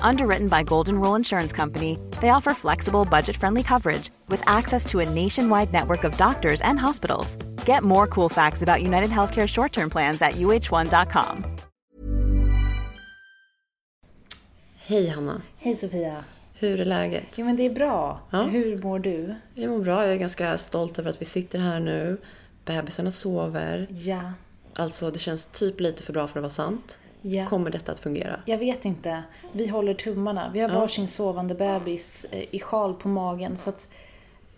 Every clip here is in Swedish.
Underwritten by Golden Rule Insurance Company, they offer flexible, budget friendly coverage with access to a nationwide network of doctors and hospitals. Get more cool facts about United Healthcare short term plans at uh1.com. Hej Hanna, Hej Sofia. hur är läget? Jo men det är bra. Ja. Hur mår du? Jag mår bra, jag är ganska stolt över att vi sitter här nu. Bebisarna sover. Ja. Alltså det känns typ lite för bra för att vara sant. Ja. Kommer detta att fungera? Jag vet inte. Vi håller tummarna. Vi har Ja. varsin sovande bebis eh, i sjal på magen så att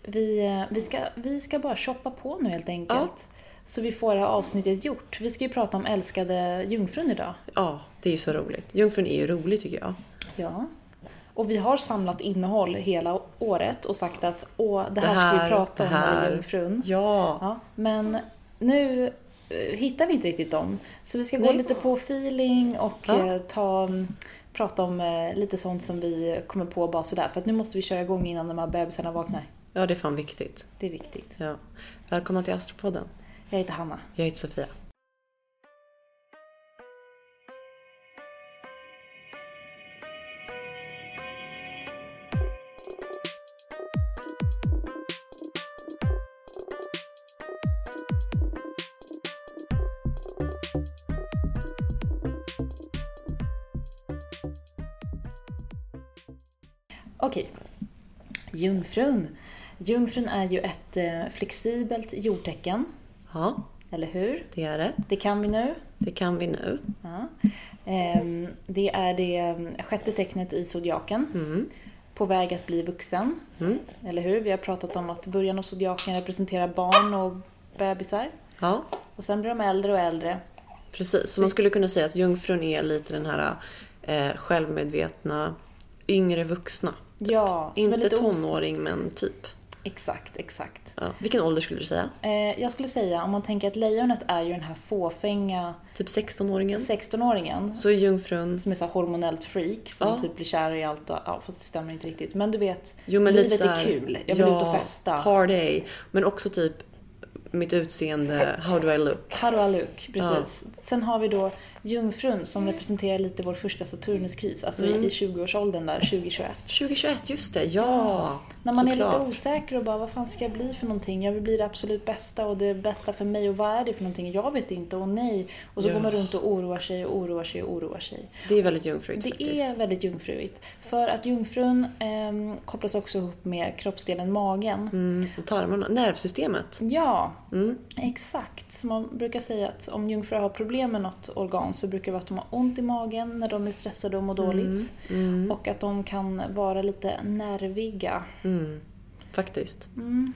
vi, eh, vi, ska, vi ska bara shoppa på nu helt enkelt. Så vi får det här avsnittet gjort. Vi ska ju prata om älskade jungfrun idag. Ja, det är ju så roligt. Jungfrun är ju rolig tycker jag. Ja. Och vi har samlat innehåll hela året och sagt att åh, det här, Det ska vi här, prata om när här. jungfrun. Ja. Ja, men nu hittar vi inte riktigt dem. Så vi ska gå Nej. lite på feeling och Ja. eh, ta, mm, prata om eh, lite sånt som vi kommer på bara sådär. För att nu måste vi köra igång innan de här bebisarna vaknar. Ja, det är fan viktigt. Det är viktigt. Ja. Välkomna till Astropodden. Jag heter Hanna. Jag heter Sofia. Okej. Jungfrun. Jungfrun är ju ett eh, flexibelt jordtecken. Ja, Eller hur? det är det. Det kan vi nu. Det kan vi nu. Ja. Ehm, Det är det mm, sjätte tecknet i zodiaken. Mm. På väg att bli vuxen. Mm. Eller hur? Vi har pratat om att början av zodiaken representerar barn och bebisar. Ja, Och sen blir de äldre och äldre. precis. Så man skulle kunna säga att jungfrun är lite den här eh, självmedvetna yngre vuxna. Ja, som är Inte tonåring, men typ. Exakt, exakt. Ja. Vilken ålder skulle du säga? Eh, jag skulle säga, om man tänker att lejonet är ju den här fåfänga Typ 16-åringen? 16-åringen. Så är jungfrun... Som är så hormonellt freak som Ja. typ blir kär i allt och, ja, fast det stämmer inte riktigt. Men du vet, Jo, men livet här- är kul. Jag vill ut och festa. Party. Men också typ mitt utseende, how do I look? How do I look? Precis. Sen har vi då jungfrun som representerar lite vår första Saturnuskris, alltså Mm. i 20-årsåldern där, 2021. 2021, just det. Ja! När man är såklart. lite osäker och bara, vad fan ska jag bli för någonting? Jag vill bli det absolut bästa och det bästa för mig och vad är det för någonting? Jag vet inte och nej. Och så Ja. går man runt och oroar sig och oroar sig och oroar sig. Det är väldigt jungfruigt Det faktiskt. är väldigt jungfruigt. För att jungfrun ehm, kopplas också ihop med kroppsdelen magen. Mm, och tarmarna, nervsystemet. Ja, Mm. exakt. Så man brukar säga att om jungfrur har problem med något organ så brukar det vara att de har ont i magen när de är stressade och mår dåligt. Mm. Och att de kan vara lite nerviga. Mm. Faktiskt. Mm.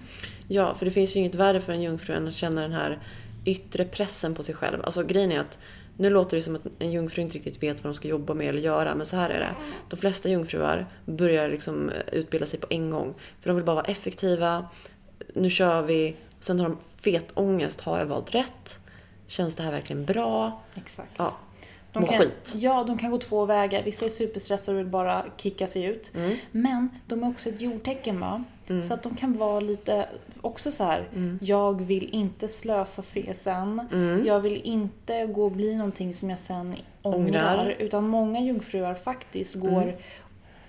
Ja, för det finns ju inget värre för en jungfru än att känna den här yttre pressen på sig själv. Alltså grejen är att nu låter det som att en jungfru inte riktigt vet vad de ska jobba med eller göra, men så här är det. De flesta jungfruar börjar liksom utbilda sig på en gång. För de vill bara vara effektiva. Nu kör vi. Sen har de fet ångest. Har jag valt rätt? Känns det här verkligen bra? Exakt. Ja, De må kan, skit. Ja, de kan gå två vägar. Vissa är superstressade och vill bara kicka sig ut. Mm. Men de är också ett jordtecken va? Så att de kan vara lite, också så här. Mm. jag vill inte slösa CSN. Jag vill inte gå och bli någonting som jag sen ångrar. Ångrar. Utan många jungfruar faktiskt går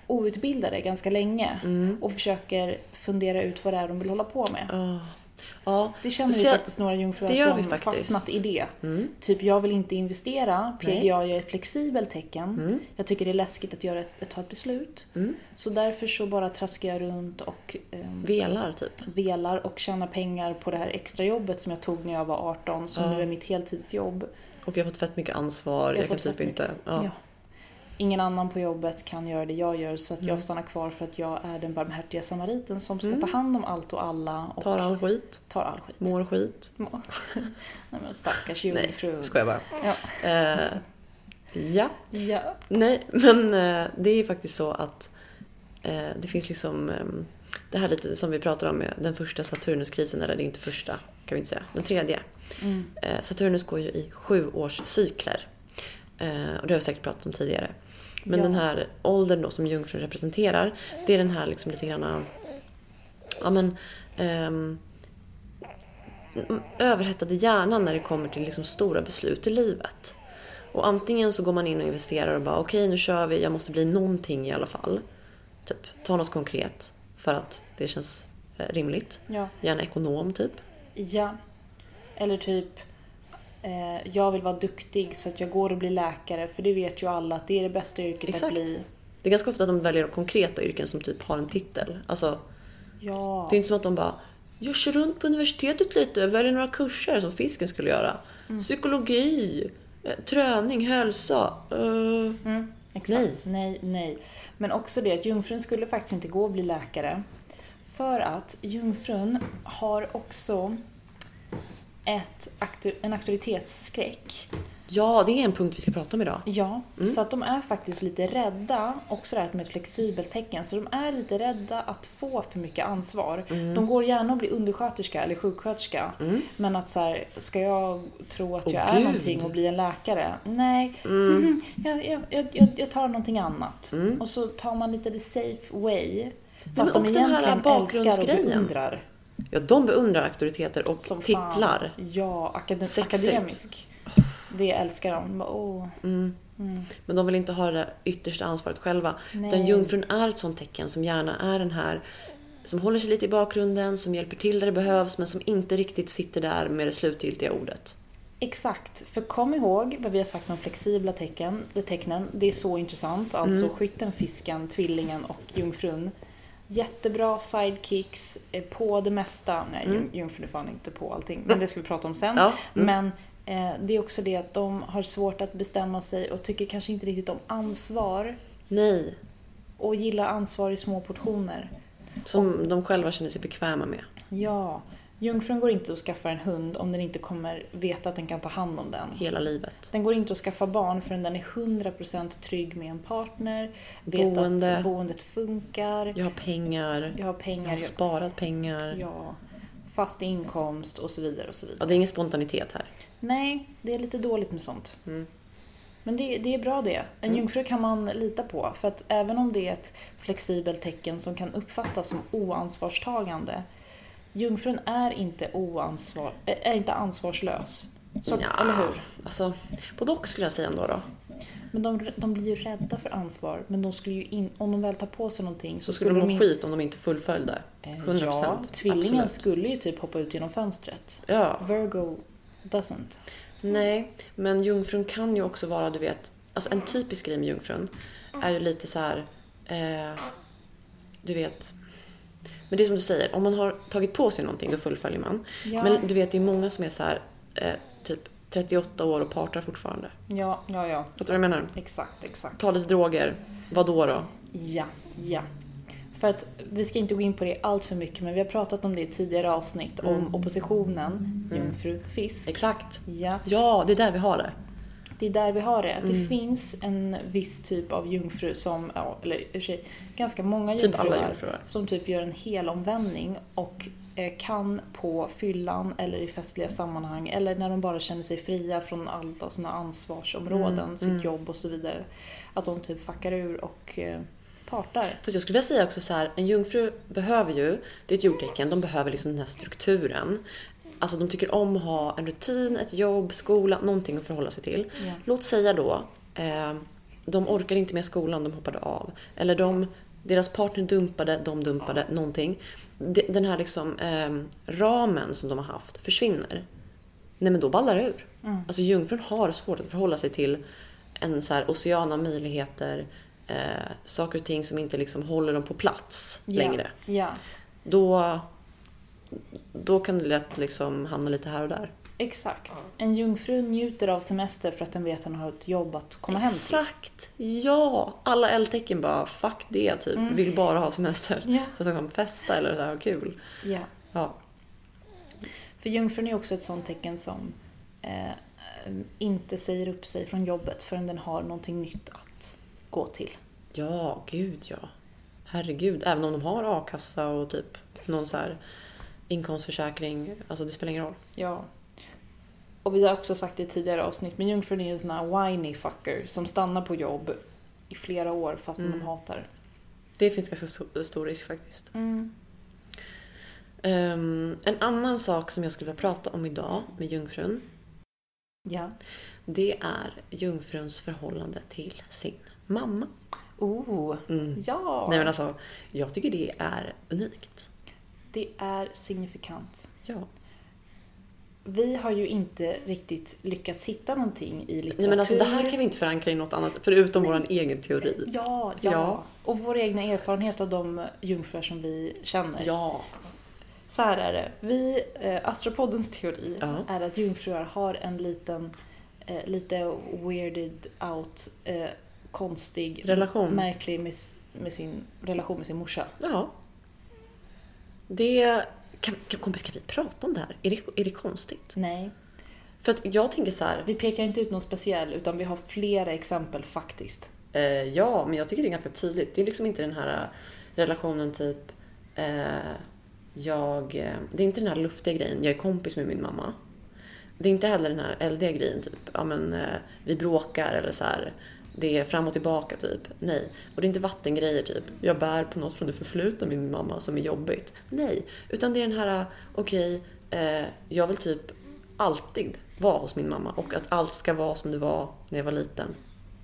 outbildade ganska länge Mm. och försöker fundera ut vad det är de vill hålla på med. Ja. Ja, Det känner vi faktiskt några jungfrur som fastnat i det. Mm. Typ, jag vill inte investera. PGA är ett flexibelt tecken. Mm. Jag tycker det är läskigt att göra ett, att ta ett beslut. Mm. Så därför så bara traskar jag runt och ehm, Velar typ. velar och tjänar pengar på det här extra jobbet som jag tog när jag var 18, som nu är mitt heltidsjobb. Och jag har fått fett mycket ansvar. har Jag, kan typ inte... Ja. Ja. Ingen annan på jobbet kan göra det jag gör så att Mm. jag stannar kvar för att jag är den barmhärtiga samariten som ska Mm. ta hand om allt och alla och Tar all skit. tar all skit. Mår skit. Må- Nej men stackars Nej, jungfru. skojar bara. Ja. Eh, ja. Ja. Nej, men eh, det är ju faktiskt så att eh, det finns liksom eh, det här lite som vi pratar om med den första Saturnuskrisen, eller det är inte första, kan vi inte säga, den tredje. Mm. Saturnus går ju i sjuårscykler. Eh, och det har vi säkert pratat om tidigare. Men Ja. den här åldern då som jungfrun representerar, det är den här liksom lite grann... Ja men... ehm, överhettade hjärnan när det kommer till liksom stora beslut i livet. Och antingen så går man in och investerar och bara okej nu kör vi, jag måste bli någonting i alla fall. Typ ta något konkret för att det känns eh, rimligt. Ja. Gärna ekonom typ. ja. Eller typ, jag vill vara duktig så att jag går och blir läkare för det vet ju alla att det är det bästa yrket Exakt. att bli. Det är ganska ofta att de väljer konkreta yrken som typ har en titel. Alltså, Ja. det är inte som att de bara jag kör runt på universitetet lite, väljer några kurser som fisken skulle göra. Mm. Psykologi, eh, träning, hälsa. eh, Mm. Nej. nej, nej. Men också det att jungfrun skulle faktiskt inte gå och bli läkare. För att jungfrun har också ett, en auktoritetsskräck. Ja, det är en punkt vi ska prata om idag. Ja, Mm. så att de är faktiskt lite rädda, också det här med ett flexibelt tecken, så de är lite rädda att få för mycket ansvar. Mm. De går gärna att bli undersköterska eller sjuksköterska, men att så här, ska jag tro att Åh, jag är Gud. någonting och bli en läkare? Nej, mhm, jag, jag, jag, jag, tar någonting annat. Och så tar man lite the safe way. Fast och de egentligen älskar och beundrar. Ja, de beundrar auktoriteter och Som titlar. Fan. Ja, akad- Sexigt. akademisk. Det älskar de. Bara, Åh. Men de vill inte ha det yttersta ansvaret själva. Nej. Utan jungfrun är ett sånt tecken som gärna är den här som håller sig lite i bakgrunden, som hjälper till där det behövs men som inte riktigt sitter där med det slutgiltiga ordet. Exakt, för kom ihåg vad vi har sagt om flexibla tecken, tecknen. Det är så intressant. Alltså Mm. skytten, fisken, tvillingen och jungfrun. Jättebra sidekicks eh, på det mesta. Nej, jung- jungfrun är fan inte på allting, men det ska vi prata om sen. Mm. Ja, mm. Men eh, det är också det att de har svårt att bestämma sig och tycker kanske inte riktigt om ansvar. Nej, Och gillar ansvar i små portioner. som de själva känner sig bekväma med. Ja, jungfrun går inte att skaffa en hund om den inte kommer veta att den kan ta hand om den. Hela livet. Den går inte att skaffa barn förrän den är 100% trygg med en partner, vet Boende. att boendet funkar, Jag har pengar, jag har jag pengar, har jag, sparat pengar. ja, fast inkomst och så vidare. och så Ja, vidare. det är ingen spontanitet här. Nej, det är lite dåligt med sånt. Mm. Men det, det är bra det. En jungfru kan man lita på. För att även om det är ett flexibelt tecken som kan uppfattas som oansvarstagande, jungfrun är inte, oansvar, är inte ansvarslös. Så, Ja, Eller hur? Alltså, både och skulle jag säga ändå då. Men de, de blir ju rädda för ansvar. Men de skulle ju in, om de väl tar på sig någonting så, Så skulle de må in- skit om de inte fullföljde. Eh, 100%. Ja, tvillingen absolut. skulle ju typ hoppa ut genom fönstret. Ja. Virgo doesn't. Nej, men jungfrun kan ju också vara, du vet, alltså en typisk grej med jungfrun är ju lite så här, eh, du vet, men det är som du säger, om man har tagit på sig någonting då fullföljer man. Ja. Men du vet, det är många som är så här, eh, typ 38 år och partar fortfarande. Ja, ja, ja. Fattar du vad jag menar? Exakt, exakt. Ta lite droger, vad då då? Ja, ja. För att vi ska inte gå in på det allt för mycket men vi har pratat om det i tidigare avsnitt om oppositionen, jungfru, fisk. Exakt. Ja, Ja, det är där vi har det. Det är där vi har det. Mm. Det finns en viss typ av jungfru som, ja, eller i och för sig ganska många Typ jungfruar, jungfruar. som typ gör en hel omvändning och eh, kan på fyllan eller i festliga sammanhang eller när de bara känner sig fria från alla sina ansvarsområden, Mm, sitt jobb och så vidare. Att de typ fuckar ur och eh, partar. Fast jag skulle vilja säga också så här, en jungfru behöver ju, det är ett jordtecken, de behöver liksom den här strukturen. Alltså de tycker om att ha en rutin, ett jobb, skola, någonting att förhålla sig till. Ja. Låt säga då, eh, de orkar inte med skolan, de hoppade av. Eller de deras partner dumpade, de dumpade, någonting. De- Den här liksom eh, ramen som de har haft försvinner. Nej men då ballar det ur. Alltså jungfrun har svårt att förhålla sig till en så här ocean av möjligheter. Eh, saker och ting som inte liksom håller dem på plats längre. Ja, ja. Då, då kan det lätt liksom hamna lite här och där. exakt. En jungfru njuter av semester för att den vet att den har ett jobb att komma hem till. Exakt! Ja! Alla eldtecken bara fuck det typ. Vill bara ha semester. Ja. Så att de kan festa eller så här, ha kul. Ja. Ja. För jungfrun är också ett sånt tecken som eh, inte säger upp sig från jobbet förrän den har någonting nytt att gå till. Ja, gud ja. Herregud. Även om de har a-kassa och typ någon så här inkomstförsäkring. Alltså det spelar ingen roll. Ja. Och vi har också sagt i tidigare avsnitt, men jungfrun är ju en sån här whiny fucker som stannar på jobb i flera år fastän de hatar. Det finns ganska stor risk faktiskt. Ehm, en annan sak som jag skulle vilja prata om idag med jungfrun. Ja. Det är jungfruns förhållande till sin mamma. Oh, ja. Nej men alltså, jag tycker det är unikt. Det är signifikant. Ja. Vi har ju inte riktigt lyckats hitta någonting i litteratur. Nej men alltså det här kan vi inte förankra i något annat förutom vår egen teori. Ja, ja, Ja. Och vår egna erfarenhet av de jungfrur som vi känner. Ja. Så här är det. Vi, eh, Astropoddens teori Ja. är att jungfrur har en liten, eh, lite weirded out, eh, konstig, Relation. märklig med, med sin relation med sin morsa. Ja. Det... Kan, kan, kompis, kan vi prata om det här? Är det, är det konstigt? Nej, För att jag tänker så här. vi pekar inte ut någon speciell utan vi har flera exempel faktiskt. Eh, ja, men jag tycker det är ganska tydligt. Det är liksom inte den här eh, relationen typ... Eh, jag... Eh, det är inte den här luftiga grejen, jag är kompis med min mamma. Det är inte heller den här eldiga grejen, typ, ja men eh, vi bråkar eller så här. Det är fram och tillbaka typ. Nej. Och det är inte vattengrejer typ. Jag bär på något från det förflutna med min mamma som är jobbigt. Nej. Utan det är den här, okej, eh, jag vill typ alltid vara hos min mamma. Och att allt ska vara som det var när jag var liten.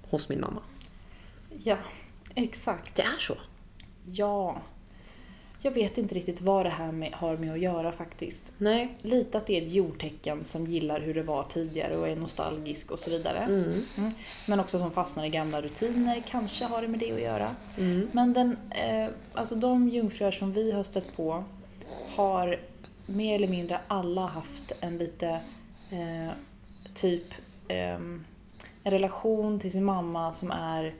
Hos min mamma. Ja, exakt. Det är så. Ja. Jag vet inte riktigt vad det här med, har med att göra faktiskt. Nej. Lite att det är ett jordtecken som gillar hur det var tidigare och är nostalgisk och så vidare. Mm. Men också som fastnar i gamla rutiner, kanske har det med det att göra. Men den, eh, alltså de jungfrur som vi har stött på har mer eller mindre alla haft en lite eh, typ ehm, en relation till sin mamma som är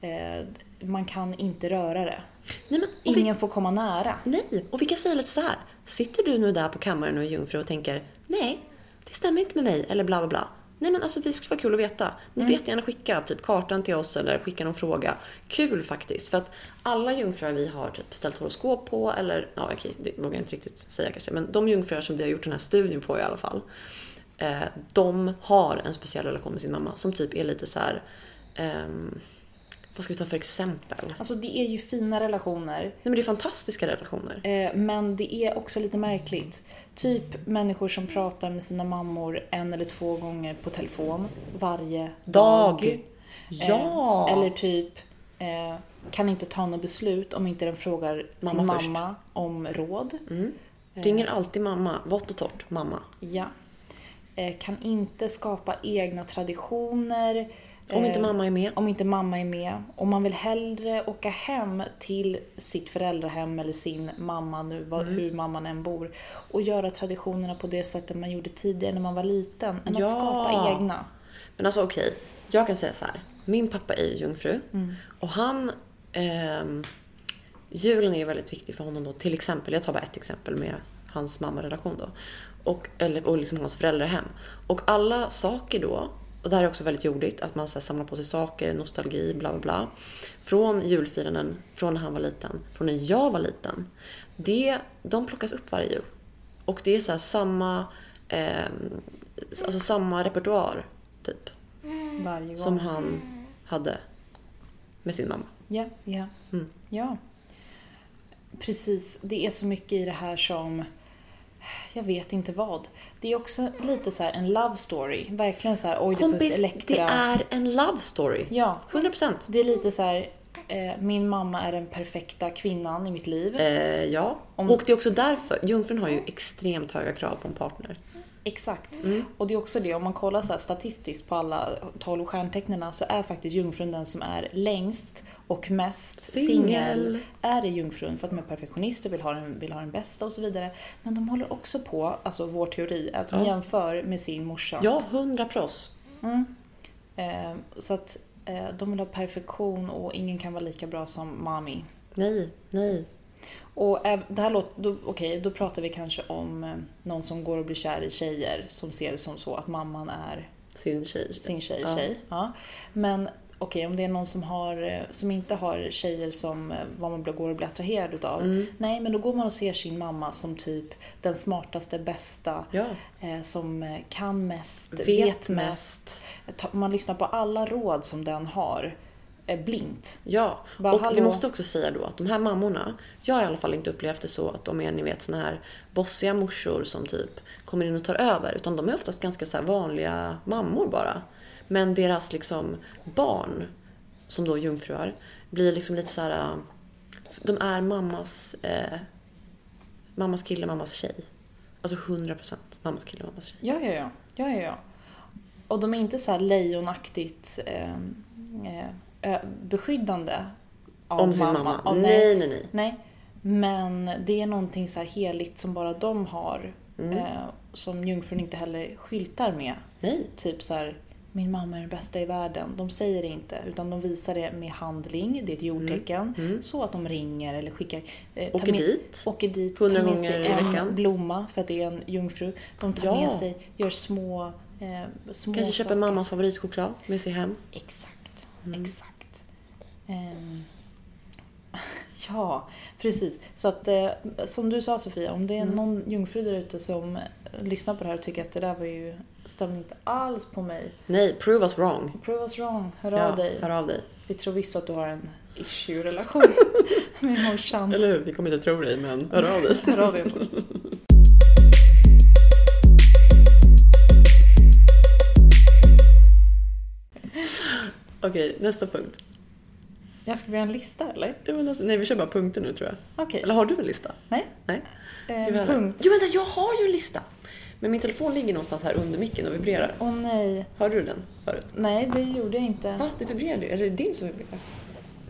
eh, man kan inte röra det. Nej, men, och vi, Ingen får komma nära. nej, och vi kan säga lite så här. Sitter du nu där på kammaren och är jungfru och tänker nej, det stämmer inte med mig eller bla bla bla. Nej men alltså det skulle vara kul att veta. Ni får jättegärna skicka typ kartan till oss eller skicka någon fråga. Kul faktiskt. För att alla jungfrur vi har typ ställt horoskop på eller, ja okej det vågar jag inte riktigt säga kanske. Men de jungfrur som vi har gjort den här studien på i alla fall. Eh, de har en speciell relation med sin mamma som typ är lite så här. ehm, vad ska vi ta för exempel? Alltså det är ju fina relationer. Nej men det är fantastiska relationer. Eh, Men det är också lite märkligt. Typ människor som pratar med sina mammor en eller två gånger på telefon varje dag. Dag. Ja! Eh, Eller typ eh, kan inte ta något beslut om inte den frågar sin Mamma först. mamma om råd. Ringer alltid mamma. Vått och torrt. Mamma. Ja. Kan inte skapa egna traditioner. Om inte Eh, mamma är med. Om inte mamma är med. Och man vill hellre åka hem till sitt föräldrahem eller sin mamma, nu, Mm. hur mamman än bor, och göra traditionerna på det sättet man gjorde tidigare när man var liten, än Ja. att skapa egna. Men alltså okej, jag kan säga så här. Min pappa är ju jungfru och han... ehm, julen är ju väldigt viktig för honom då. Till exempel, jag tar bara ett exempel med hans mammarelation då. Och, eller, och liksom hans föräldrahem. Och alla saker då, och det här är också väldigt jordigt, att man så här, samlar på sig saker, nostalgi, bla bla bla. Från julfiranden, från när han var liten, från när jag var liten. Det, de plockas upp varje jul. Och det är så här samma, ehm, alltså samma repertoar, typ. Varje gång. Som han hade med sin mamma. Ja, ja. Mm. ja. Precis, det är så mycket i det här som jag vet inte vad. Det är också lite så här en love story. Verkligen så här Oidipus Kompis, Elektra. det är en love story. Ja, 100%. det är lite så här eh, min mamma är den perfekta kvinnan i mitt liv. Eh, ja, Om- och det är också därför. Jungfrun har ju extremt höga krav på en partner. Exakt. Mm. Och det är också det, om man kollar så statistiskt på alla 12 stjärntecknen så är faktiskt jungfrun den som är längst och mest Singel. Är det jungfrun för att de är perfektionister, vill ha, den, vill ha den bästa och så vidare. Men de håller också på, alltså vår teori, att de Ja. jämför med sin morsa. Ja, 100 pros. Eh, så att eh, de vill ha perfektion och ingen kan vara lika bra som mami. Nej, nej. Och det här låter, då, okej, då pratar vi kanske om eh, någon som går och blir kär i tjejer som ser det som så att mamman är Sin tjej. sin tjej, Ja. tjej. Ja. Men okej, om det är någon som, har, eh, som inte har tjejer som eh, vad man går och blir attraherad utav. Mm. Nej, men då går man och ser sin mamma som typ den smartaste, bästa, Ja. eh, som kan mest, vet, Vet mest. Ta- Man lyssnar på alla råd som den har, blint. Ja, Bara, och vi hallå? måste också säga då att de här mammorna, jag har i alla fall inte upplevt det så att de är ni vet såna här bossiga morsor som typ kommer in och tar över. Utan de är oftast ganska så vanliga mammor bara. Men deras liksom barn, som då är jungfruar, blir liksom lite så här. äh, De är mammas, eh, mammas kille, mammas tjej. Alltså 100% mammas kille, mammas tjej. Ja, ja, ja. ja, ja, ja. Och de är inte så här lejonaktigt eh, eh, beskyddande av Om sin mamma. Av- nej, nej, nej. Nej, men det är någonting så här heligt som bara de har. Mm. Eh, som jungfrun inte heller skyltar med. Nej. Typ så här, min mamma är den bästa i världen. De säger det inte, utan de visar det med handling, det är ett jordtecken. Så att de ringer eller skickar... Eh, Mm. Åker med, dit. Åker dit, Hundra tar med sig en veckan. blomma för att det är en jungfru. De tar Ja. med sig, gör små, eh, små Kanske köper saker. mammas favoritchoklad med sig hem. Exakt, Mm. exakt. Ehm, ja, precis. Så att eh, som du sa Sofia, om det Mm. är någon jungfru där ute som eh, lyssnar på det här och tycker att det där var ju, stämde inte alls på mig. Nej, prove us wrong. Prove us wrong, hör Ja, av dig. hör av dig. Vi tror visst att du har en issue-relation med morsan. Eller hur? Vi kommer inte tro dig, men hör av dig. Hör av dig. Okej, nästa punkt. Jag ska vi göra en lista eller? Ja, men alltså, nej, vi kör bara punkter nu tror jag. Okej. Eller har du en lista? Nej. Nej. Eh, Du punkt. Jo, vänta, jag har ju en lista! Men min telefon ligger någonstans här under micken och vibrerar. Åh nej. Hörde du den förut? Nej, det gjorde jag inte. Va? Det vibrerade ju. Eller är det din som vibrerar?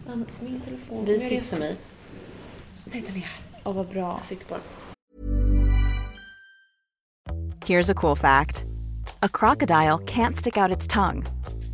Ja, Min telefon. Vi jag sitter- reser mig. Nej, den är här. Åh, vad bra. Jag sitter bara. Here's a cool fact a crocodile can't stick out its tongue.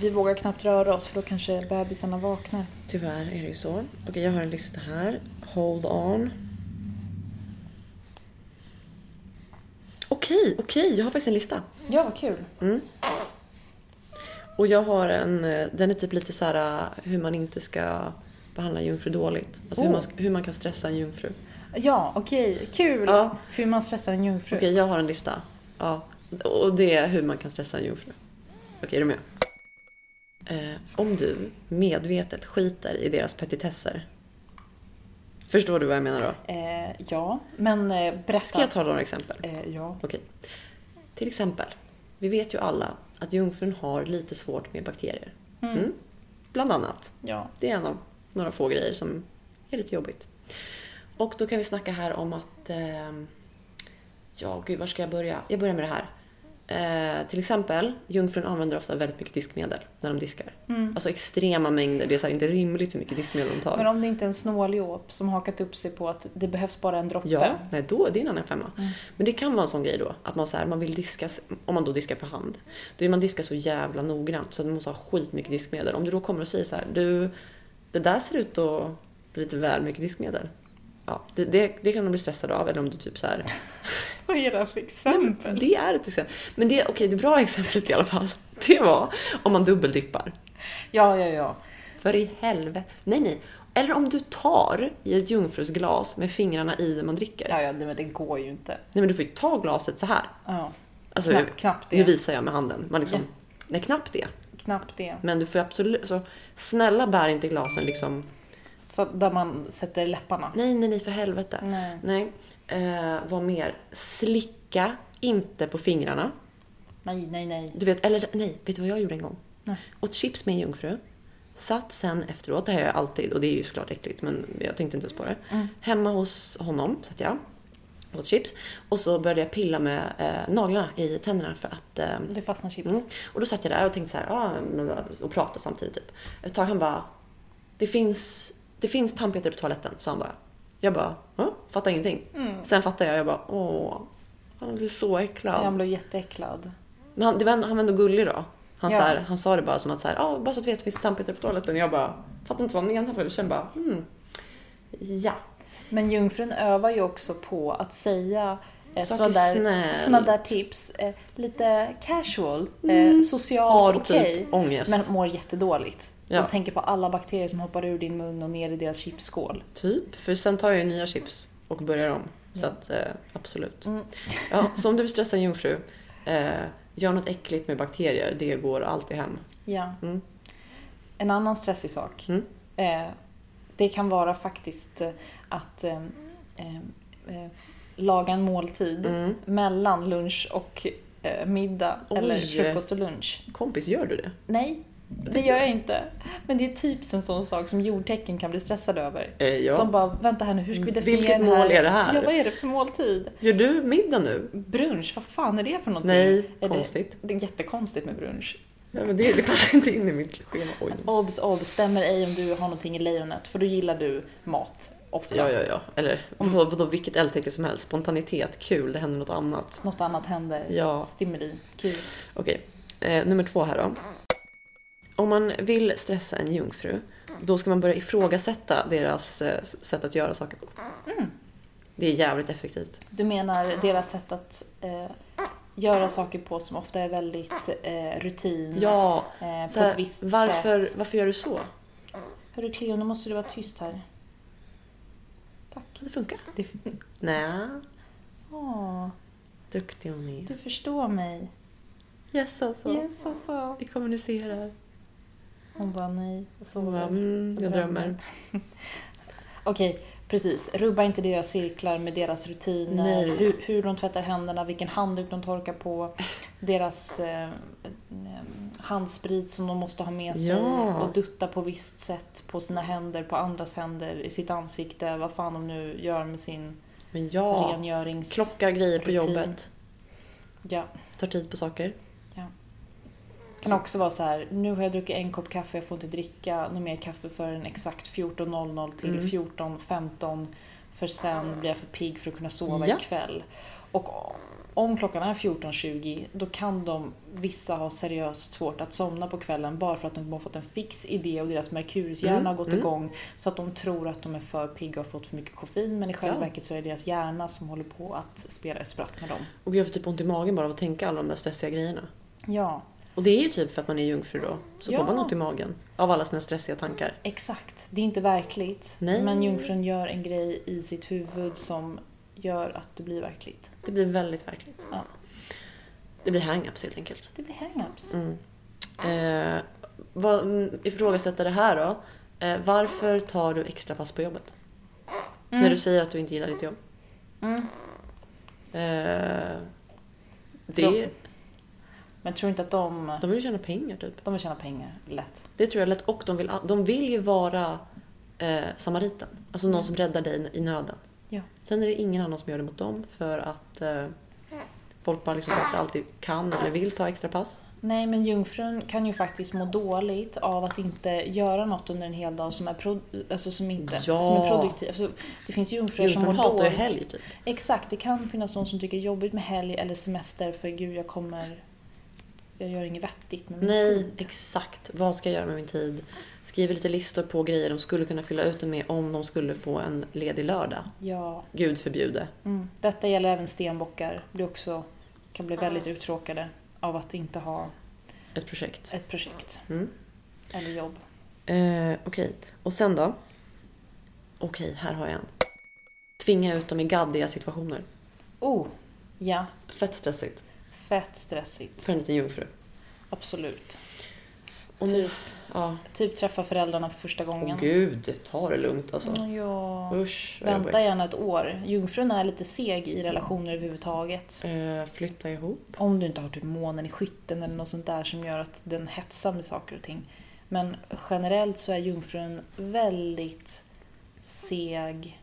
Vi vågar knappt röra oss för då kanske bebisarna vaknar. Tyvärr är det ju så. Okej, jag har en lista här. Hold on. Okej, okej, jag har faktiskt en lista. Ja, vad kul. Och jag har en, eh, den är typ lite så här eh, hur man inte ska behandla en jungfru dåligt. Alltså hur, Oh. man, ska- hur man kan stressa en jungfru. Ja, okej. Kul. Ja. Hur man stressar en jungfru. Okej, jag har en lista. Ja, och det är hur man kan stressa en jungfru. Okej, är du med? Eh, om du medvetet skiter i deras petitesser. Förstår du vad jag menar då? Eh, ja, men eh, berätta. Ska jag ta några exempel? Eh, ja. Okej. Till exempel, vi vet ju alla att jungfrun har lite svårt med bakterier. Mm. Bland annat. Ja. Det är en av några få grejer som är lite jobbigt. Och då kan vi snacka här om att... ehm, ja, gud, var ska jag börja? Jag börjar med det här. Eh, till exempel, jungfrun använder ofta väldigt mycket diskmedel när de diskar. Alltså extrema mängder. Det är inte rimligt hur mycket diskmedel de tar. Men om det inte är en snåljåp som hakat upp sig på att det behövs bara en droppe. Ja, nej, då, det är en annan femma. Men det kan vara en sån grej då, att man, så här, man vill diska, om man då diskar för hand, då vill man diska så jävla noggrant så att man måste ha skitmycket diskmedel. Om du då kommer och säger så här, du, det där ser ut att bli lite väl mycket diskmedel. Ja, det, det, det kan de bli stressade av, eller om du typ så här, Vad är det för exempel? det är ett exempel. Men det, okej, det bra exemplet i alla fall, det var om man dubbeldippar. Ja, ja, ja. För i helvete. Nej, nej. Eller om du tar i ett jungfrusglas med fingrarna i när man dricker. Ja, ja, det, men det går ju inte. Nej, men du får ju ta glaset så här. Ja. Alltså, Knappt- knappt det. Nu visar jag med handen. Man liksom, Ja. Nej, knappt det. Knappt det. Men du får absolut... Så, snälla bär inte glasen liksom... Så där man sätter läpparna. Nej, nej, nej, för helvete. Nej. Nej. Eh, vad mer? Slicka inte på fingrarna. Nej, nej, nej. Du vet, eller nej, vet du vad jag gjorde en gång? Nej. Åt chips med en jungfru. Satt sen efteråt, det här gör jag alltid och det är ju såklart äckligt men jag tänkte inte ens på det. Mm. Hemma hos honom satt jag. Åt chips. Och så började jag pilla med eh, naglarna i tänderna för att eh, Det fastnar chips. Mm. Och då satt jag där och tänkte så här, ah, och pratade samtidigt typ. Ett tag han bara, det finns, det finns tandpetare på toaletten, sa han bara. Jag bara, ja, fattar ingenting. Sen fattade jag, jag bara, åh, han blir så äcklad. Han blev jätteäcklad. Men han, det var, ändå- han var ändå gullig då. Han, Ja. så här, han sa det bara som att så här, ah, bara så att du vet, finns det tandpetare på toaletten? Jag bara, fattar inte vad han menar för kände bara, hmm, ja. Men jungfrun övar ju också på att säga sådana där, tips. Eh, lite casual, eh, socialt Har okej. typ ångest. men mår jättedåligt. Ja. De tänker på alla bakterier som hoppar ur din mun och ner i deras chipsskål. Typ, för sen tar jag ju nya chips och börjar om. Så att eh, absolut. Ja, så om du vill stressa en jungfru, eh, gör något äckligt med bakterier. Det går alltid hem. Ja. Mm. En annan stressig sak. Mm. Eh, det kan vara faktiskt eh, att eh, eh, eh, laga en måltid Mm. mellan lunch och eh, middag. Oj. Eller frukost och lunch. Kompis, gör du det? Nej, det gör jag inte. Men det är typ en sån sak som jordtecken kan bli stressade över. Eh, ja. De bara, vänta här nu, hur ska vi definiera Vilket den här? mål är det här? Ja, vad är det för måltid? Gör du middag nu? Brunch, vad fan är det för någonting? Nej, är konstigt. Det, det är jättekonstigt med brunch. Ja, men det, det passar inte in i mitt schema. Oj. Obs, obs, stämmer ej om du har någonting i lejonet, för då gillar du mat. Ofta. Ja, ja, ja. Eller vadå, vadå, vilket eldtecken som helst. Spontanitet, kul, det händer något annat. Något annat händer. Ja. Stimuli. Kul. Okej, eh, nummer två här då. Om man vill stressa en jungfru, då ska man börja ifrågasätta deras eh, sätt att göra saker på. Det är jävligt effektivt. Du menar deras sätt att eh, göra saker på som ofta är väldigt eh, rutin. Ja, eh, så på här, ett visst varför, sätt. varför gör du så? Hörru Cleo, nu måste du vara tyst här. Det funka? Det, Nej, åh, duktig hon är. du förstår mig. Yes alltså. Yes alltså. Vi kommunicerar. Hon bara nej. Jag Hon bara, mm, jag drömmer. Okej, precis. Rubba inte deras cirklar med deras rutiner. Nej. Hur, hur de tvättar händerna, vilken handduk de torkar på. Deras eh, eh, handsprit som de måste ha med sig. Ja. Och dutta på visst sätt på sina händer, på andras händer, i sitt ansikte. Vad fan de nu gör med sin Men ja, rengörings... klockar grejer på rutin. jobbet. Ja. Tar tid på saker. kan också vara så här, nu har jag druckit en kopp kaffe, jag får inte dricka något mer kaffe förrän exakt 14.00 till Mm. 14.15 för sen blir jag för pigg för att kunna sova Ja. ikväll. Och om klockan är 14.20 då kan de, vissa ha seriöst svårt att somna på kvällen bara för att de har fått en fix idé och deras Merkurishjärna Mm, har gått mm. igång så att de tror att de är för pigga och har fått för mycket koffein men i själva Ja. verket så är det deras hjärna som håller på att spela ett spratt med dem. Och jag får typ ont i magen bara av att tänka alla de där stressiga grejerna. Ja, Och det är ju typ för att man är jungfru då. Så Ja. får man ont i magen av alla sina stressiga tankar. exakt. Det är inte verkligt. Nej. Men jungfrun gör en grej i sitt huvud som gör att det blir verkligt. Det blir väldigt verkligt. Ja. Det blir hang-ups helt enkelt. Det blir hang-ups. Mm. Eh, vad, mm, ifrågasätta det här då. Eh, varför tar du extra pass på jobbet? När du säger att du inte gillar ditt jobb. Mm. Eh, det, Bra. Men tror inte att de... de vill tjäna pengar typ. De vill tjäna pengar lätt. Det tror jag lätt. Och de vill, de vill ju vara eh, samariten. Alltså någon som räddar dig i nöden. Sen är det ingen annan som gör det mot dem för att eh, folk bara liksom inte alltid kan eller vill ta extra pass. Nej, men jungfrun kan ju faktiskt må dåligt av att inte göra något under en hel dag som är, pro- alltså som inte, Ja. som är produktiv. Alltså, det finns jungfrur som mår Jungfrun hatar ju dåligt. helg typ. Exakt, det kan finnas någon som tycker det är jobbigt med helg eller semester för gud, jag kommer... Jag gör inget vettigt med min Nej, tid. exakt. Vad ska jag göra med min tid? Skriver lite listor på grejer de skulle kunna fylla ut det med om de skulle få en ledig lördag. Ja, Gud förbjude. mm. Detta gäller även stenbockar. Blir också, kan bli väldigt uttråkade av att inte ha Ett projekt. ett projekt Mm. eller jobb. Eh, Okej, och sen då? Okej, här har jag en. Tvinga ut dem i gaddiga situationer. Oh, ja. Fett stressigt Fett stressigt. för en liten jungfru. Absolut. Och nu, ja, Typ träffa föräldrarna för första gången. åh gud, ta det lugnt alltså. Ja. Usch, Vänta gärna ett år. Jungfrun är lite seg i relationer överhuvudtaget. Eh, flytta ihop. Om du inte har typ månen i skytten eller något sånt där som gör att den hetsar med saker och ting. Men generellt så är jungfrun väldigt seg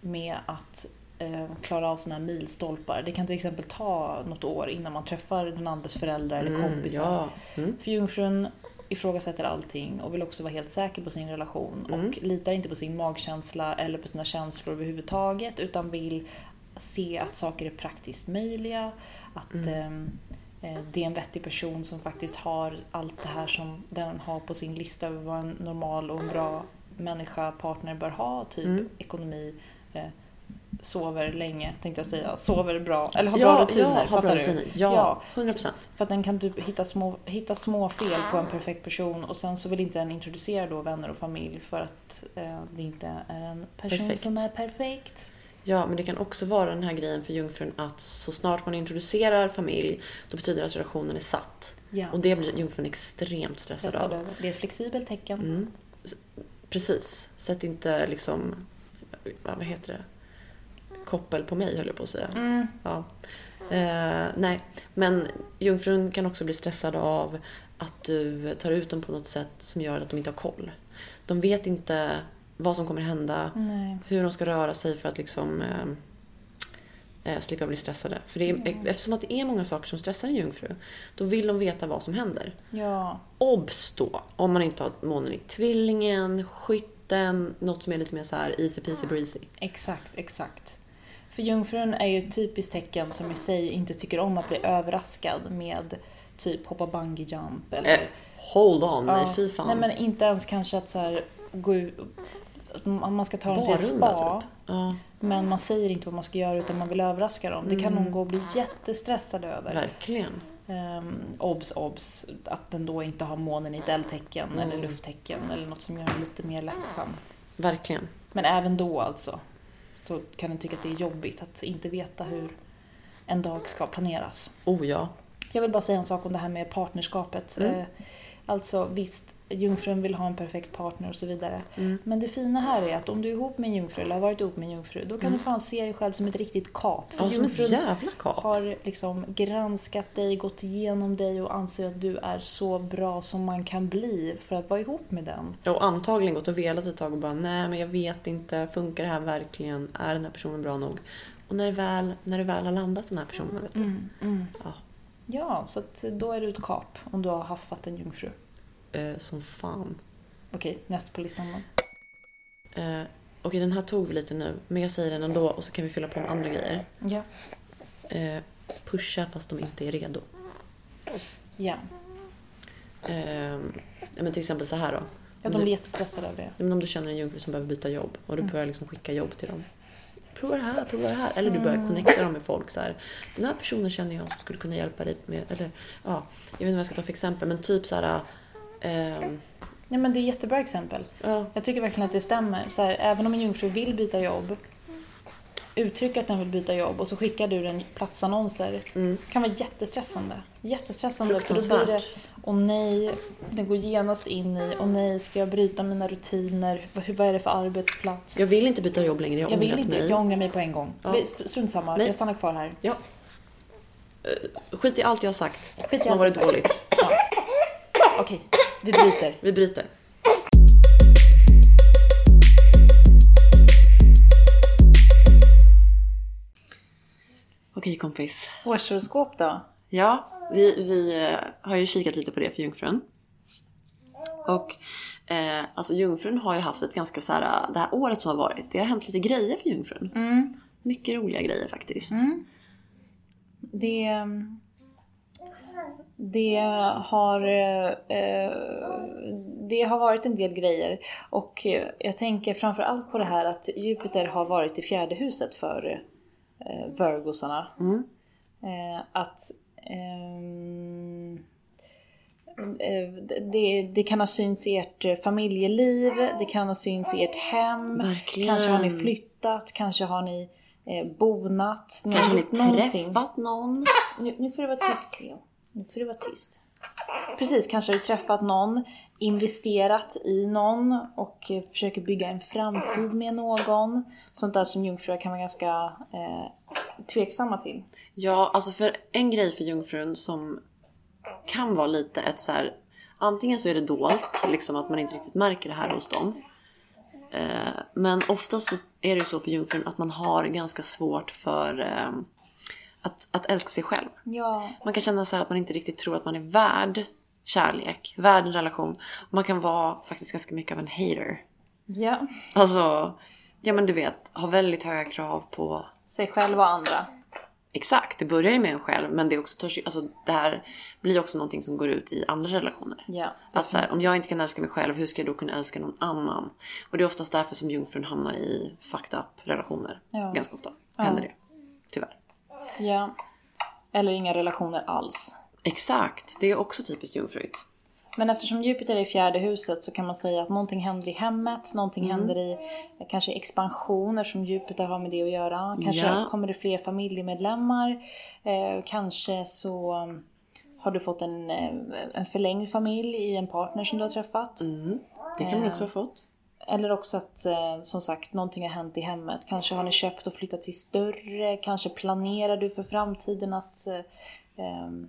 med att eh, klara av såna här milstolpar. Det kan till exempel ta något år innan man träffar den andres föräldrar eller Mm, kompisar. ja. Mm. För jungfrun ifrågasätter allting och vill också vara helt säker på sin relation Mm. och litar inte på sin magkänsla eller på sina känslor överhuvudtaget utan vill se att saker är praktiskt möjliga, att Mm. ehm, eh, det är en vettig person som faktiskt har allt det här som den har på sin lista över vad en normal och en bra människa, partner bör ha, typ Mm. ekonomi, eh, sover länge tänkte jag säga, sover bra, eller har ja, bra rutiner. Ja, ha fattar bra rutiner. Ja, Ja. 100 procent. För att den kan typ hitta små, hitta små fel på en perfekt person och sen så vill inte den introducera då vänner och familj för att eh, det inte är en person Perfekt. som är perfekt. Ja, men det kan också vara den här grejen för jungfrun att så snart man introducerar familj då betyder det att relationen är satt. Ja. Och det blir jungfrun extremt stressad, Stressad av. Det är ett flexibelt tecken. Mm. Precis. Sätt inte liksom, vad heter det, koppel på mig höll jag på att säga. Mm. Ja. Eh, nej, men jungfrun kan också bli stressad av att du tar ut dem på något sätt som gör att de inte har koll. De vet inte vad som kommer hända, Nej. hur de ska röra sig för att liksom eh, eh, slippa bli stressade. För det är, eftersom att det är många saker som stressar en jungfru, då vill de veta vad som händer. Ja. Obs då, om man inte har månen i tvillingen, skytten, något som är lite mer så här easy peasy breezy. Exakt, exakt. För jungfrun är ju ett typiskt tecken som i sig inte tycker om att bli överraskad med typ hoppa bungee jump eller... Eh, hold on, Ja. nej fy fan. Nej men inte ens kanske att så här, gå ut, att man ska ta dem till Barrunda, spa. typ. Ja, Men man säger inte vad man ska göra utan man vill överraska dem. Det kan Mm. hon gå och bli jättestressad över. verkligen. Um, obs, obs, att den då inte har månen i ett eldtecken Mm. eller lufttecken eller något som gör den lite mer lättsam. Verkligen. Men även då alltså så kan den tycka att det är jobbigt att inte veta hur en dag ska planeras. Oh ja. Jag vill bara säga en sak om det här med partnerskapet. Mm. Alltså visst, jungfrun vill ha en perfekt partner och så vidare. Mm. Men det fina här är att om du är ihop med en jungfru eller har varit ihop med en jungfru, då kan Mm. du fan se dig själv som ett riktigt kap. För Ja, som ett jävla kap. har liksom granskat dig, gått igenom dig och anser att du är så bra som man kan bli för att vara ihop med den. Och antagligen gått och velat ett tag och bara nej men jag vet inte, funkar det här verkligen? Är den här personen bra nog? Och när det väl, när det väl har landat den här personen, vet du. Ja. Ja, så då är du ett kap om du har haffat en jungfru. Eh, som fan. Okej, näst på listan då. Eh, Okej, den här tog vi lite nu, men jag säger den ändå och så kan vi fylla på med andra grejer. Ja. Eh, pusha fast de inte är redo. Ja. Ja, men till exempel så här då. ja, de blir jättestressade av det. Men om du känner en jungfru som behöver byta jobb och du börjar liksom skicka jobb till dem. Prova det här, prova det här. Eller du börjar connecta dem med folk. Så här, Den här personen känner jag som skulle kunna hjälpa dig med... Eller, ja, jag vet inte vad jag ska ta för exempel, men typ så här... ehm, Nej, men det är jättebra exempel. ja, Jag tycker verkligen att det stämmer. Så här, även om en jungfru vill byta jobb, uttrycka att den vill byta jobb och så skickar du den platsannonser. Det kan vara jättestressande. Jättestressande för då blir det, åh nej, den går genast in i, åh nej, ska jag bryta mina rutiner? Vad, vad är det för arbetsplats? jag vill inte byta jobb längre, jag jag vill inte, mig. jag ångrar mig på en gång. Ja. Strunt samma, Nej. jag stannar kvar här. Ja. Eh, Skit i allt jag har sagt Skit i som har allt varit jag har dåligt. Ja. Okej, vi bryter. Vi bryter. Okej kompis. Årshoroskop då? Ja, vi, vi eh, har ju kikat lite på det för jungfrun. Och eh, alltså jungfrun har ju haft ett ganska så här, det här året som har varit, det har hänt lite grejer för jungfrun. Mycket roliga grejer faktiskt. Det, det, har, eh, det har varit en del grejer. Och jag tänker framförallt på det här att Jupiter har varit i fjärde huset för eh, Virgosarna. Eh, att ehm, eh, det, det kan ha synts i ert familjeliv, det kan ha synts i ert hem. Verkligen. Kanske har ni flyttat, kanske har ni bonat. Ni Kanske har ni gjort någonting. träffat någon? Nu, nu får du vara tyst Cleo. Nu får du vara tyst. Precis, kanske har du träffat någon, investerat i någon och eh, försöker bygga en framtid med någon. Sånt där som jungfrur kan vara ganska eh, tveksamma till. Ja, alltså för en grej för jungfrun som kan vara lite ett så här. Antingen så är det dolt, liksom att man inte riktigt märker det här hos dem. Eh, men oftast så är det ju så för jungfrun att man har ganska svårt för eh, att, att älska sig själv. Ja, Man kan känna så här att man inte riktigt tror att man är värd kärlek, värd en relation. Man kan vara faktiskt ganska mycket av en hater. ja. Alltså, ja men du vet, ha väldigt höga krav på sig själv och andra. Exakt, det börjar ju med en själv men det, är också, törs alltså, det här blir också någonting som går ut i andra relationer. Ja, Att så här, om jag inte kan älska mig själv, hur ska jag då kunna älska någon annan? Och det är oftast därför som jungfrun hamnar i fucked up relationer. Ja. Ganska ofta händer det. Tyvärr. Ja. Eller inga relationer alls. Exakt, det är också typiskt jungfruigt. Men eftersom Jupiter är i fjärde huset så kan man säga att någonting händer i hemmet, någonting Mm. händer i eh, kanske expansion eftersom Jupiter har med det att göra. Kanske Ja. kommer det fler familjemedlemmar. Eh, kanske så um, har du fått en, eh, en förlängd familj i en partner som du har träffat. Mm. Det kan man också ha fått. Eller också att eh, som sagt någonting har hänt i hemmet. Kanske har ni köpt och flyttat till större. Kanske planerar du för framtiden att ehm,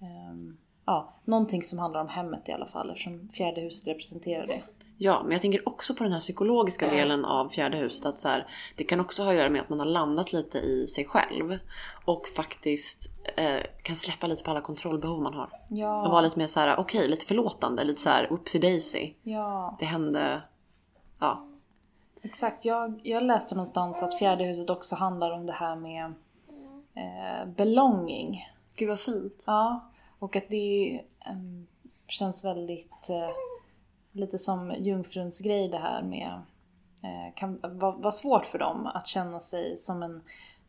ehm, Ja, någonting som handlar om hemmet i alla fall eftersom fjärde huset representerar det. Ja, men jag tänker också på den här psykologiska delen av fjärde huset. Att så här, det kan också ha att göra med att man har landat lite i sig själv. Och faktiskt eh, kan släppa lite på alla kontrollbehov man har. Ja. Och vara lite mer så här, okej, lite förlåtande. Lite så här, oopsie daisy. Ja, Det hände, ja. exakt. Jag, jag läste någonstans att fjärde huset också handlar om det här med eh, belonging. Gud vad fint. Ja, och att det em, känns väldigt eh, lite som jungfruns grej det här med eh, kan vara vara svårt för dem att känna sig som en,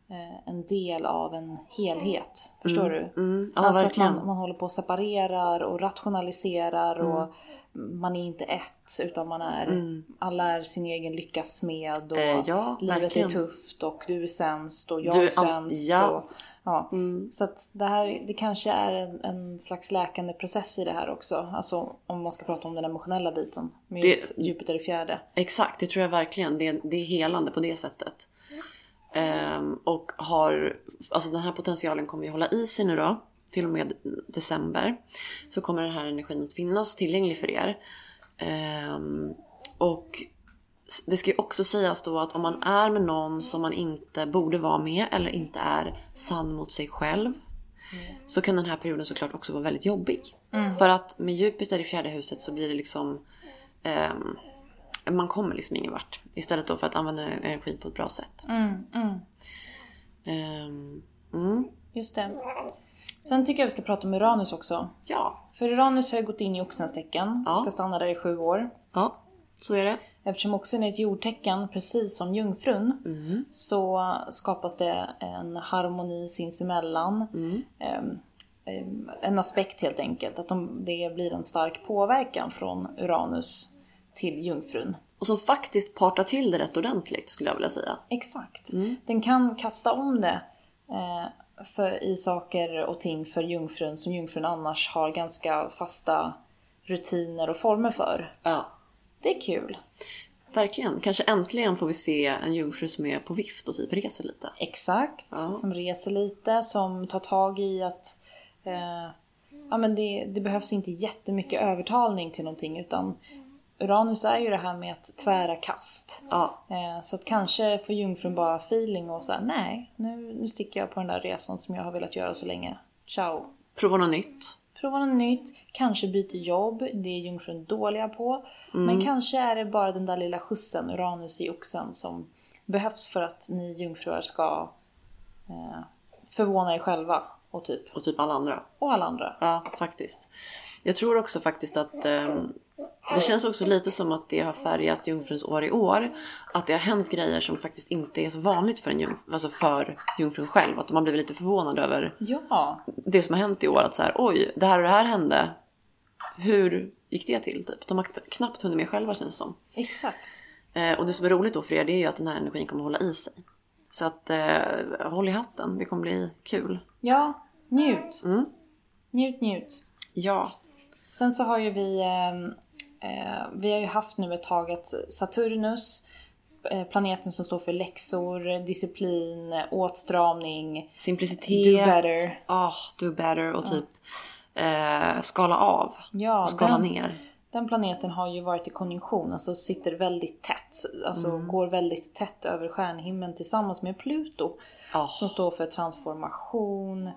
eh, en del av en helhet. Förstår du? Mm, ja, alltså att verkligen. man, man håller på och separerar och rationaliserar och man är inte ett utan man är, alla är sin egen lyckas med och Eh, ja, livet verkligen. är tufft och du är sämst och jag Du är sämst. ja. Och, ja. Så att det här, det kanske är en, en slags läkande process i det här också. Alltså om man ska prata om den emotionella biten. Med Det- just Jupiter i fjärde. Exakt, det tror jag verkligen. Det, det är helande på det sättet. Ehm, och har, alltså den här potentialen kommer ju hålla i sig nu då. Till och med december. Så kommer den här energin att finnas tillgänglig för er. Ehm, och det ska ju också sägas då att om man är med någon som man inte borde vara med eller inte är sann mot sig själv. Så kan den här perioden såklart också vara väldigt jobbig. För att med Jupiter i fjärde huset så blir det liksom ehm, man kommer liksom ingen vart. Istället då för att använda den energin på ett bra sätt. Ehm, mm. Just det. Sen tycker jag vi ska prata om Uranus också. Ja. För Uranus har ju gått in i Oxens tecken. Ja. Ska stanna där i sju år. Ja, så är det. Eftersom Oxen är ett jordtecken, precis som Jungfrun, så skapas det en harmoni sinsemellan. Ehm, ehm, en aspekt helt enkelt, att de, det blir en stark påverkan från Uranus till Jungfrun. Och som faktiskt partar till det rätt ordentligt skulle jag vilja säga. Exakt. Den kan kasta om det eh, för, i saker och ting för Jungfrun som Jungfrun annars har ganska fasta rutiner och former för. Ja. Det är kul. Verkligen. Kanske äntligen får vi se en jungfru som är på vift och typ reser lite. Exakt, som reser lite, som tar tag i att eh, ja, men det, det behövs inte jättemycket övertalning till någonting utan Uranus är ju det här med att tvära kast. Ja. Eh, så att kanske får jungfrun bara feeling och säga nej, nu, nu sticker jag på den där resan som jag har velat göra så länge. Ciao! Prova något nytt. Prova något nytt, kanske byter jobb, det är jungfrun dåliga på. Men kanske är det bara den där lilla skjutsen, Uranus i oxen, som behövs för att ni jungfrur ska eh, förvåna er själva och typ, Och typ alla andra. och alla andra. Ja, faktiskt. Jag tror också faktiskt att ehm, det känns också lite som att det har färgat jungfruns år i år. Att det har hänt grejer som faktiskt inte är så vanligt för, en jungf- alltså för jungfrun själv. Att de har blivit lite förvånade över Ja, det som har hänt i år. Att så här, oj, det här och det här hände. Hur gick det till? Typ? De har kn- knappt hunnit med själva känns det som. exakt. Eh, och det som är roligt då för er det är ju att den här energin kommer hålla i sig. Så att eh, håll i hatten, det kommer bli kul. Ja, njut. Njut, njut. Ja, Sen så har ju vi, ehm, eh, vi har ju haft nu ett tag att Saturnus, eh, planeten som står för läxor, disciplin, åtstramning, simplicitet. do better. Ah, do better och typ eh, skala av. Ja, och skala den- ner. Den planeten har ju varit i konjunktion, alltså sitter väldigt tätt. Alltså går väldigt tätt över stjärnhimlen tillsammans med Pluto. Ja. Som står för transformation,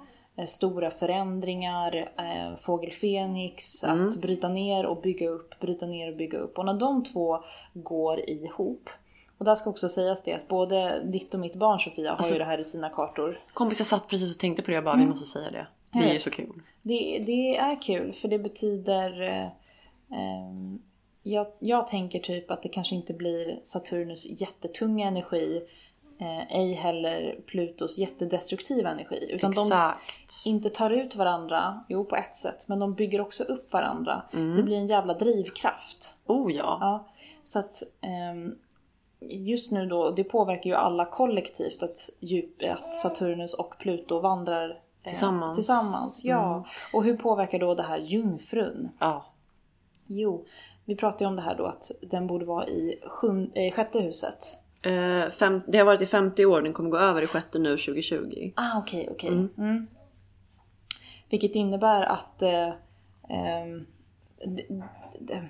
stora förändringar, eh, fågel Fenix, att bryta ner och bygga upp, bryta ner och bygga upp. Och när de två går ihop. Och där ska också sägas det att både ditt och mitt barn Sofia har ju det här i sina kartor. Kompis jag satt precis och tänkte på det och bara vi måste säga det. Det är ju så kul. Det, det är kul för det betyder... Eh, ehm, jag, jag tänker typ att det kanske inte blir Saturnus jättetunga energi. Eh, ej heller Plutos jättedestruktiva energi. Utan Exakt. de inte tar ut varandra, jo på ett sätt, men de bygger också upp varandra. Mm. Det blir en jävla drivkraft. Oh ja. Ja, så att ehm, just nu då, det påverkar ju alla kollektivt att, djup, att Saturnus och Pluto vandrar eh, Tillsammans. tillsammans. Ja, och hur påverkar då det här jungfrun? ja. Jo, vi pratade ju om det här då att den borde vara i sjun, eh, sjätte huset. Eh, fem, det har varit i 50 år, den kommer gå över i sjätte nu 2020. Ah, okej, okej. Mm. Vilket innebär att eh, d-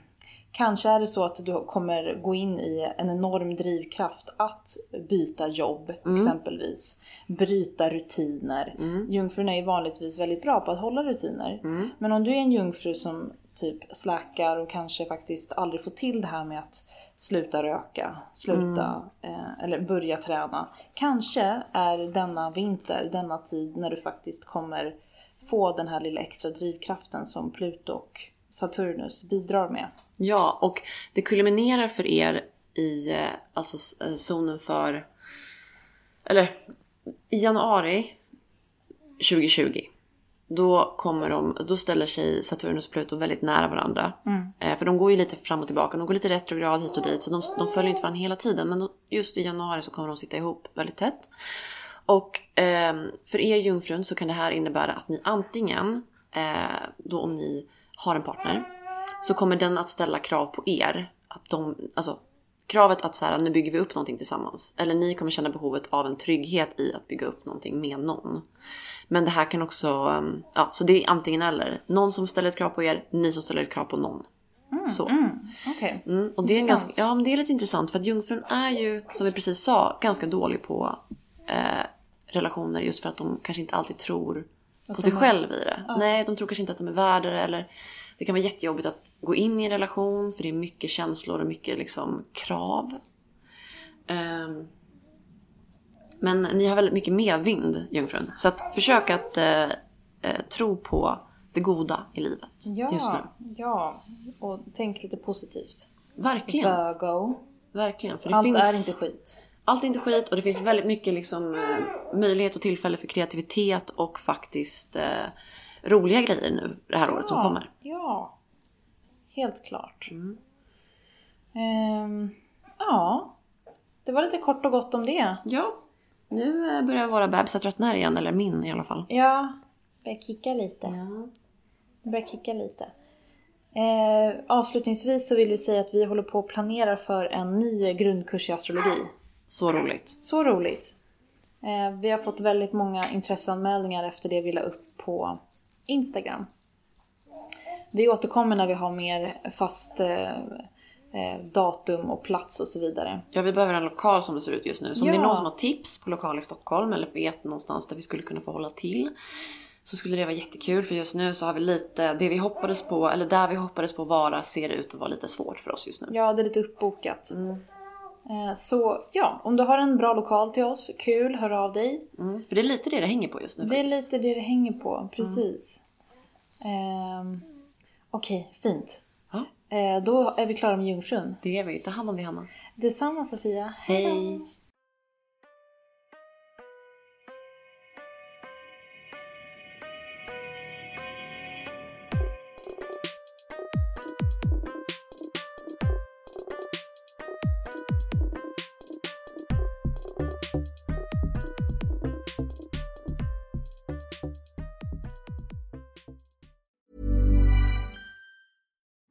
kanske är det så att du kommer gå in i en enorm drivkraft att byta jobb exempelvis. Bryta rutiner. Jungfrun är ju vanligtvis väldigt bra på att hålla rutiner. Men om du är en jungfru som typ släckar och kanske faktiskt aldrig får till det här med att sluta röka, sluta eh, eller börja träna. Kanske är denna vinter, denna tid när du faktiskt kommer få den här lilla extra drivkraften som Pluto och Saturnus bidrar med. Ja, och det kulminerar för er i eh, alltså, eh, zonen för... Eller i januari 2020. Då, kommer de, då ställer sig Saturnus och Pluto väldigt nära varandra. Eh, för de går ju lite fram och tillbaka. De går lite retrograd hit och dit. Så de, de följer inte varandra hela tiden. Men de, just i januari så kommer de sitta ihop väldigt tätt. Och ehm, för er jungfrun så kan det här innebära att ni antingen, eh, då om ni har en partner, så kommer den att ställa krav på er. Att de, alltså kravet att så här, nu bygger vi upp någonting tillsammans. Eller ni kommer känna behovet av en trygghet i att bygga upp någonting med någon. Men det här kan också, ehm, ja så det är antingen eller. Någon som ställer ett krav på er, ni som ställer ett krav på någon. så. Okej. Mm, och det är, Intressant. ganska, ja, men det är lite intressant för att jungfrun är ju, som vi precis sa, ganska dålig på eh, relationer just för att de kanske inte alltid tror på sig själv i det. Nej, de tror kanske inte att de är värda det eller det kan vara jättejobbigt att gå in i en relation för det är mycket känslor och mycket liksom krav. Ehm, Men ni har väldigt mycket medvind, Jungfrun. Så att försök att eh, eh, tro på det goda i livet just nu. ja. Och tänk lite positivt. Verkligen. Virgo. Verkligen. För det Allt finns... är inte skit. Allt är inte skit och det finns väldigt mycket liksom, eh, möjlighet och tillfälle för kreativitet och faktiskt eh, roliga grejer nu det här året som kommer. Ja, helt klart. Ehm, ja, det var lite kort och gott om det. Ja, nu eh, börjar våra bebisar tröttna igen, eller min i alla fall. Ja, börjar kicka lite. Det börjar kicka lite. Eh, avslutningsvis så vill vi säga att vi håller på att planera för en ny grundkurs i astrologi. Så roligt. Så roligt! Eh, vi har fått väldigt många intresseanmälningar efter det vi la upp på Instagram. Vi återkommer när vi har mer fast eh, datum och plats och så vidare. Ja, vi behöver en lokal som det ser ut just nu. Så om det är Ja. någon som har tips på lokal i Stockholm eller vet någonstans där vi skulle kunna få hålla till så skulle det vara jättekul för just nu så har vi lite, det vi hoppades på, eller där vi hoppades på vara ser ut att vara lite svårt för oss just nu. Ja, det är lite uppbokat. Eh, så ja, om du har en bra lokal till oss, kul, hör av dig. Mm. För det är lite det det hänger på just nu Det är faktiskt. lite det det hänger på, precis. Ehm, Okej, fint. Eh, då är vi klara med Jungfrun. det är vi. Ta hand om dig Hanna. Detsamma Sofia. Hej!